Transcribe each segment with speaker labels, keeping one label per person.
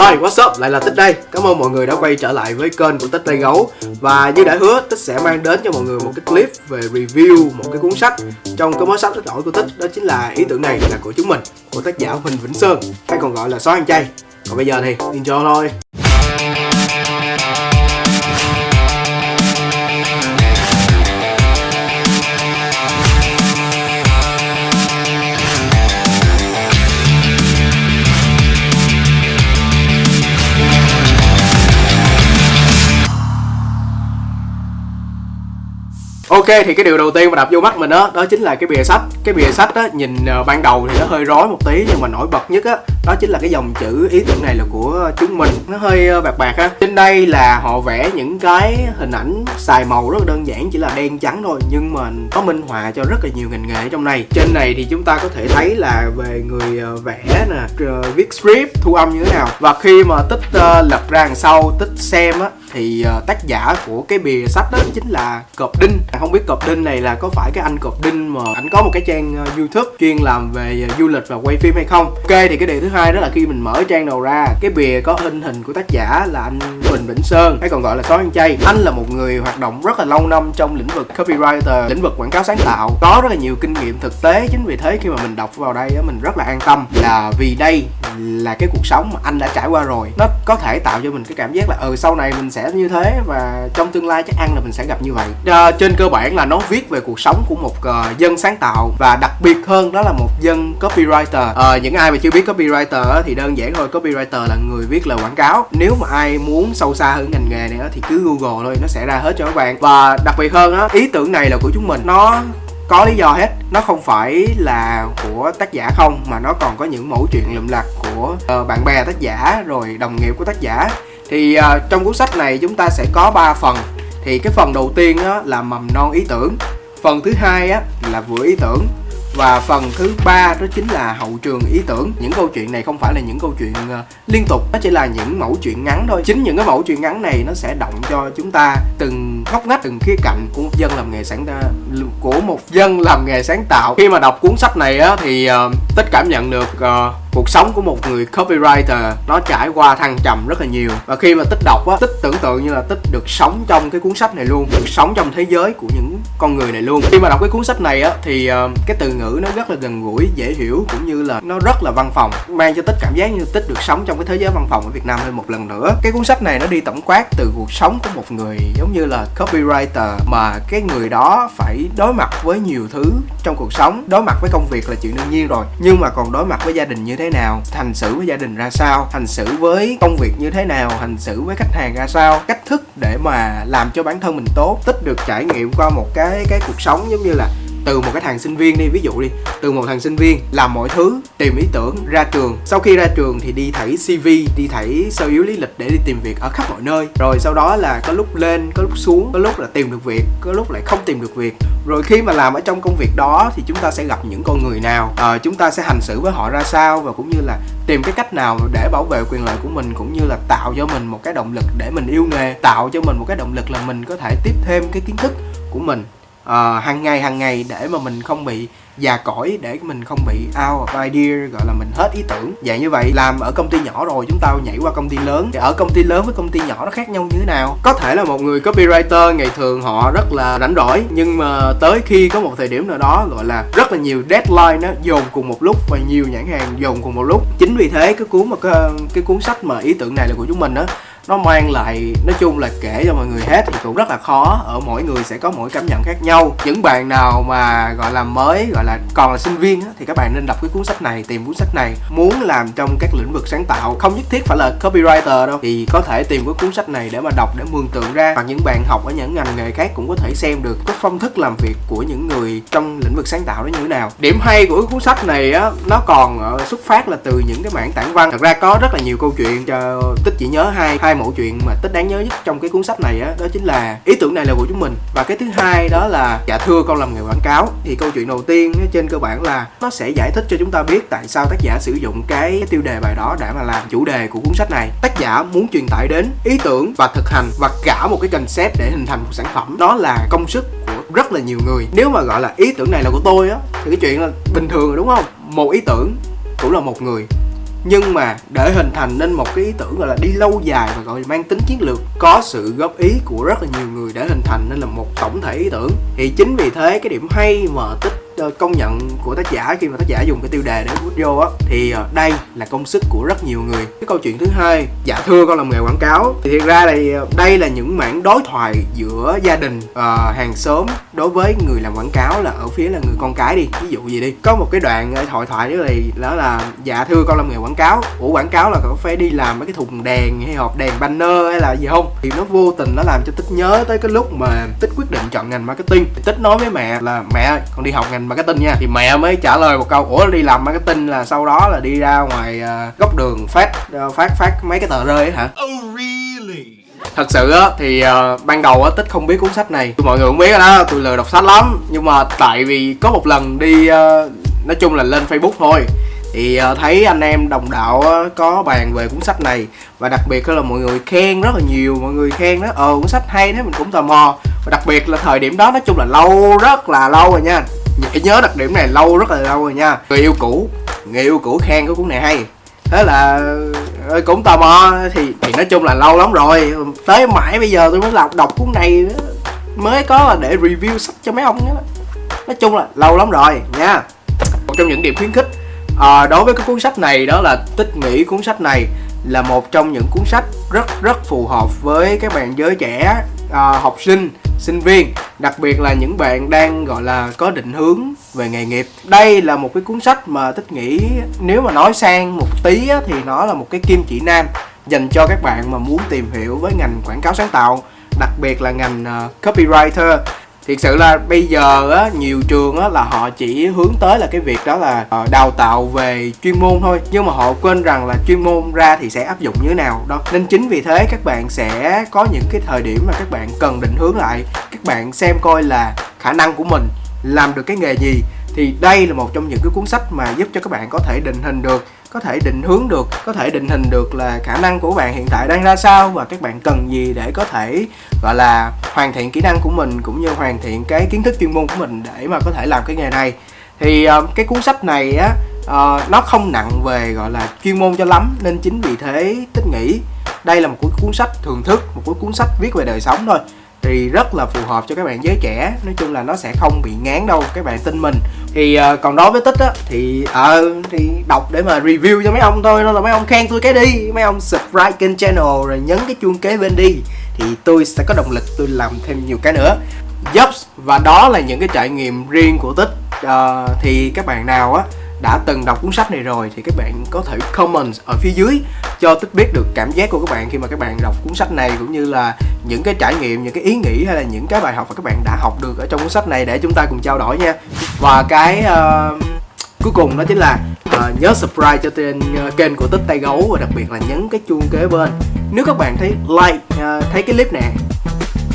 Speaker 1: Hi, what's up? Lại là Tích đây. Cảm ơn mọi người đã quay trở lại với kênh của Tích Tay Gấu. Và như đã hứa, Tích sẽ mang đến cho mọi người một cái clip về review một cái cuốn sách trong cái món sách ít đổi của Tích. Đó chính là ý tưởng này là của chúng mình, của tác giả Huỳnh Vĩnh Sơn, hay còn gọi là Xóa ăn chay. Còn bây giờ thì enjoy thôi. Ok thì cái điều đầu tiên mà đập vô mắt mình đó đó chính là cái bìa sách. Cái bìa sách đó nhìn ờ, ban đầu thì nó hơi rối một tí nhưng mà nổi bật nhất á đó chính là cái dòng chữ ý tưởng này là của chúng mình. Nó hơi ờ, bạc bạc á. Trên đây là họ vẽ những cái hình ảnh xài màu rất là đơn giản chỉ là đen trắng thôi nhưng mà có minh họa cho rất là nhiều ngành nghề ở trong này. Trên này thì chúng ta có thể thấy là về người ờ, vẽ nè viết script thu âm như thế nào. Và khi mà tích uh, lật ra đằng sau tích xem á thì uh, tác giả của cái bìa sách đó chính là cọp đinh. À, không biết cọp đinh này là có phải cái anh cọp đinh mà anh có một cái trang uh, youtube chuyên làm về uh, du lịch và quay phim hay không? Ok thì cái điều thứ hai đó là khi mình mở trang đầu ra cái bìa có hình hình của tác giả là anh Huỳnh Vĩnh Sơn hay còn gọi là Sói Ăn Chay. Anh là một người hoạt động rất là lâu năm trong lĩnh vực copywriter lĩnh vực quảng cáo sáng tạo. Có rất là nhiều kinh nghiệm thực tế chính vì thế khi mà mình đọc vào đây á, mình rất là an tâm là vì đây là cái cuộc sống mà anh đã trải qua rồi. Nó có thể tạo cho mình cái cảm giác là ừ sau này mình sẽ như thế và trong tương lai chắc ăn là mình sẽ gặp như vậy. À, trên cơ bản là nó viết về cuộc sống của một uh, dân sáng tạo và đặc biệt hơn đó là một dân copywriter. À, những ai mà chưa biết copywriter thì đơn giản thôi copywriter là người viết lời quảng cáo. Nếu mà ai muốn sâu xa hơn ngành nghề này thì cứ google thôi nó sẽ ra hết cho các bạn. Và đặc biệt hơn á ý tưởng này là của chúng mình. Nó có lý do hết. Nó không phải là của tác giả không mà nó còn có những mẫu chuyện lụm lặt của uh, bạn bè tác giả rồi đồng nghiệp của tác giả. Thì uh, trong cuốn sách này chúng ta sẽ có 3 phần. Thì cái phần đầu tiên á, là mầm non ý tưởng. Phần thứ hai á, là vừa ý tưởng và phần thứ ba đó chính là hậu trường ý tưởng. Những câu chuyện này không phải là những câu chuyện uh, liên tục. Nó chỉ là những mẫu chuyện ngắn thôi. Chính những cái mẫu chuyện ngắn này nó sẽ động cho chúng ta từng góc ngách từng khía cạnh của một dân làm nghề sáng tạo của một dân làm nghề sáng tạo. Khi mà đọc cuốn sách này á thì ờ, uh, tích cảm nhận được uh, cuộc sống của một người copywriter nó trải qua thăng trầm rất là nhiều. Và khi mà tích đọc á tích tưởng tượng như là tích được sống trong cái cuốn sách này luôn được sống trong thế giới của những con người này luôn. Khi mà đọc cái cuốn sách này á thì uh, cái từ ngữ nó rất là gần gũi dễ hiểu cũng như là nó rất là văn phòng mang cho tích cảm giác như tích được sống trong cái thế giới văn phòng ở Việt Nam thêm một lần nữa. Cái cuốn sách này nó đi tổng quát từ cuộc sống của một người giống như là copywriter mà cái người đó phải đối mặt với nhiều thứ trong cuộc sống. Đối mặt với công việc là chuyện đương nhiên rồi nhưng mà còn đối mặt với gia đình như thế thế nào, hành xử với gia đình ra sao, hành xử với công việc như thế nào, hành xử với khách hàng ra sao, cách thức để mà làm cho bản thân mình tốt, tích được trải nghiệm qua một cái cái cuộc sống giống như là từ một cái thằng sinh viên đi ví dụ đi từ một thằng sinh viên làm mọi thứ tìm ý tưởng ra trường. Sau khi ra trường thì đi thảy cv đi thảy sơ yếu lý lịch để đi tìm việc ở khắp mọi nơi. Rồi sau đó là có lúc lên có lúc xuống có lúc là tìm được việc có lúc lại không tìm được việc. Rồi khi mà làm ở trong công việc đó thì chúng ta sẽ gặp những con người nào à, chúng ta sẽ hành xử với họ ra sao và cũng như là tìm cái cách nào để bảo vệ quyền lợi của mình cũng như là tạo cho mình một cái động lực để mình yêu nghề tạo cho mình một cái động lực là mình có thể tiếp thêm cái kiến thức của mình. Ờ, uh, hàng ngày hàng ngày để mà mình không bị già cõi để mình không bị out of idea gọi là mình hết ý tưởng. Dạng như vậy làm ở công ty nhỏ rồi chúng ta nhảy qua công ty lớn. Thì ở công ty lớn với công ty nhỏ nó khác nhau như thế nào? Có thể là một người copywriter ngày thường họ rất là rảnh rỗi nhưng mà tới khi có một thời điểm nào đó gọi là rất là nhiều deadline nó dồn cùng một lúc và nhiều nhãn hàng dồn cùng một lúc. Chính vì thế cái cuốn mà cái, cái cuốn sách mà ý tưởng này là của chúng mình á nó mang lại nói chung là kể cho mọi người hết thì cũng rất là khó. Ở mỗi người sẽ có mỗi cảm nhận khác nhau. Những bạn nào mà gọi là mới gọi là còn là sinh viên á, thì các bạn nên đọc cái cuốn sách này tìm cuốn sách này. Muốn làm trong các lĩnh vực sáng tạo không nhất thiết phải là copywriter đâu thì có thể tìm cái cuốn sách này để mà đọc để mường tượng ra. Hoặc những bạn học ở những ngành nghề khác cũng có thể xem được cái phong thức làm việc của những người trong lĩnh vực sáng tạo đó như thế nào. Điểm hay của cái cuốn sách này á nó còn ờ, xuất phát là từ những cái mảng tản văn. Thật ra có rất là nhiều câu chuyện cho tích chỉ nhớ hai hai mẫu chuyện mà tích đáng nhớ nhất trong cái cuốn sách này á đó, đó chính là ý tưởng này là của chúng mình. Và cái thứ hai đó là dạ thưa con làm nghề quảng cáo. Thì câu chuyện đầu tiên trên cơ bản là nó sẽ giải thích cho chúng ta biết tại sao tác giả sử dụng cái, cái tiêu đề bài đó để mà làm chủ đề của cuốn sách này. Tác giả muốn truyền tải đến ý tưởng và thực hành và cả một cái concept để hình thành một sản phẩm. Đó là công sức của rất là nhiều người. Nếu mà gọi là ý tưởng này là của tôi á thì cái chuyện là bình thường rồi đúng không? Một ý tưởng cũng là một người nhưng mà để hình thành nên một cái ý tưởng gọi là đi lâu dài và gọi là mang tính chiến lược, có sự góp ý của rất là nhiều người để hình thành nên là một tổng thể ý tưởng. Thì chính vì thế, cái điểm hay mà tích Ờ, công nhận của tác giả khi mà tác giả dùng cái tiêu đề để bút vô á thì ờ, đây là công sức của rất nhiều người. Cái câu chuyện thứ hai dạ thưa con làm nghề quảng cáo. Thì thiệt ra là ờ, đây là những mảng đối thoại giữa gia đình uh, hàng xóm đối với người làm quảng cáo là ở phía là người con cái đi. Ví dụ gì đi. Có một cái đoạn thoại thoại đó là đó là dạ thưa con làm nghề quảng cáo. Ủa quảng cáo là có phải đi làm mấy cái thùng đèn hay hộp đèn banner hay là gì không? Thì nó vô tình nó làm cho tích nhớ tới cái lúc mà tích quyết định chọn ngành marketing. Tích nói với mẹ là mẹ ơi con đi học ngành marketing nha. Thì mẹ mới trả lời một câu ủa đi làm marketing là sau đó là đi ra ngoài uh, góc đường phát uh, phát phát mấy cái tờ rơi hả? Oh, really? thật sự á thì uh, ban đầu á tích không biết cuốn sách này. Mọi người cũng biết đó tôi lười đọc sách lắm. Nhưng mà tại vì có một lần đi uh, nói chung là lên facebook thôi thì uh, thấy anh em đồng đạo uh, có bàn về cuốn sách này. Và đặc biệt là mọi người khen rất là nhiều mọi người khen đó ờ cuốn sách hay thế mình cũng tò mò. Và đặc biệt là thời điểm đó nói chung là lâu rất là lâu rồi nha hãy nhớ đặc điểm này lâu rất là lâu rồi nha. Người yêu cũ người yêu cũ khen cái cuốn này hay. Thế là cũng tò mò thì thì nói chung là lâu lắm rồi. Tới mãi bây giờ tôi mới đọc đọc cuốn này mới có là để review sách cho mấy ông đó. nói chung là lâu lắm rồi nha. Một trong những điểm khuyến khích à, đối với cái cuốn sách này đó là tích nghĩ cuốn sách này là một trong những cuốn sách rất rất phù hợp với các bạn giới trẻ à, học sinh sinh viên đặc biệt là những bạn đang gọi là có định hướng về nghề nghiệp. Đây là một cái cuốn sách mà tích nghĩ nếu mà nói sang một tí á, thì nó là một cái kim chỉ nam dành cho các bạn mà muốn tìm hiểu với ngành quảng cáo sáng tạo đặc biệt là ngành uh, copywriter thiệt sự là bây giờ á, nhiều trường á là họ chỉ hướng tới là cái việc đó là ờ, đào tạo về chuyên môn thôi. Nhưng mà họ quên rằng là chuyên môn ra thì sẽ áp dụng như thế nào. Đó, nên chính vì thế các bạn sẽ có những cái thời điểm mà các bạn cần định hướng lại. Các bạn xem coi là khả năng của mình làm được cái nghề gì thì đây là một trong những cái cuốn sách mà giúp cho các bạn có thể định hình được có thể định hướng được có thể định hình được là khả năng của bạn hiện tại đang ra sao và các bạn cần gì để có thể gọi là hoàn thiện kỹ năng của mình cũng như hoàn thiện cái kiến thức chuyên môn của mình để mà có thể làm cái nghề này. Thì uh, cái cuốn sách này á uh, nó không nặng về gọi là chuyên môn cho lắm nên chính vì thế tích nghĩ đây là một cuốn sách thưởng thức một cuốn sách viết về đời sống thôi. Thì rất là phù hợp cho các bạn giới trẻ nói chung là nó sẽ không bị ngán đâu các bạn tin mình thì uh, còn đối với tích á thì ờ uh, thì đọc để mà review cho mấy ông thôi. Nó là mấy ông khen tôi cái đi. Mấy ông subscribe kênh channel rồi nhấn cái chuông kế bên đi. Thì tôi sẽ có động lực tôi làm thêm nhiều cái nữa. Yup, và đó là những cái trải nghiệm riêng của tích. Uh, thì các bạn nào á đã từng đọc cuốn sách này rồi thì các bạn có thể comment ở phía dưới cho tích biết được cảm giác của các bạn khi mà các bạn đọc cuốn sách này cũng như là những cái trải nghiệm những cái ý nghĩ hay là những cái bài học mà các bạn đã học được ở trong cuốn sách này để chúng ta cùng trao đổi nha. Và cái uh, cuối cùng đó chính là uh, nhớ subscribe cho trên uh, ờ, kênh của tích tay gấu và đặc biệt là nhấn cái chuông kế bên. Nếu các bạn thấy like uh, thấy cái clip này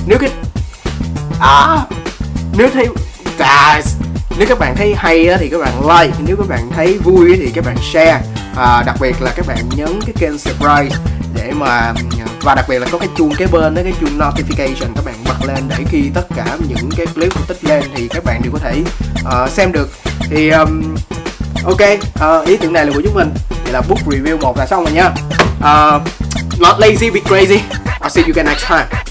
Speaker 1: nếu cái à nếu thấy guys nếu các bạn thấy hay thì các bạn like nếu các bạn thấy vui thì các bạn share. À, đặc biệt là các bạn nhấn cái kênh subscribe để mà à, và đặc biệt là có cái chuông kế bên đó cái chuông notification các bạn bật lên để khi tất cả những cái clip của tích lên thì các bạn đều có thể uh, xem được. Thì um, ok uh, ý tưởng này là của chúng mình. Thì là book review một là xong rồi nha. Uh, not lazy be crazy. I'll see you again next time.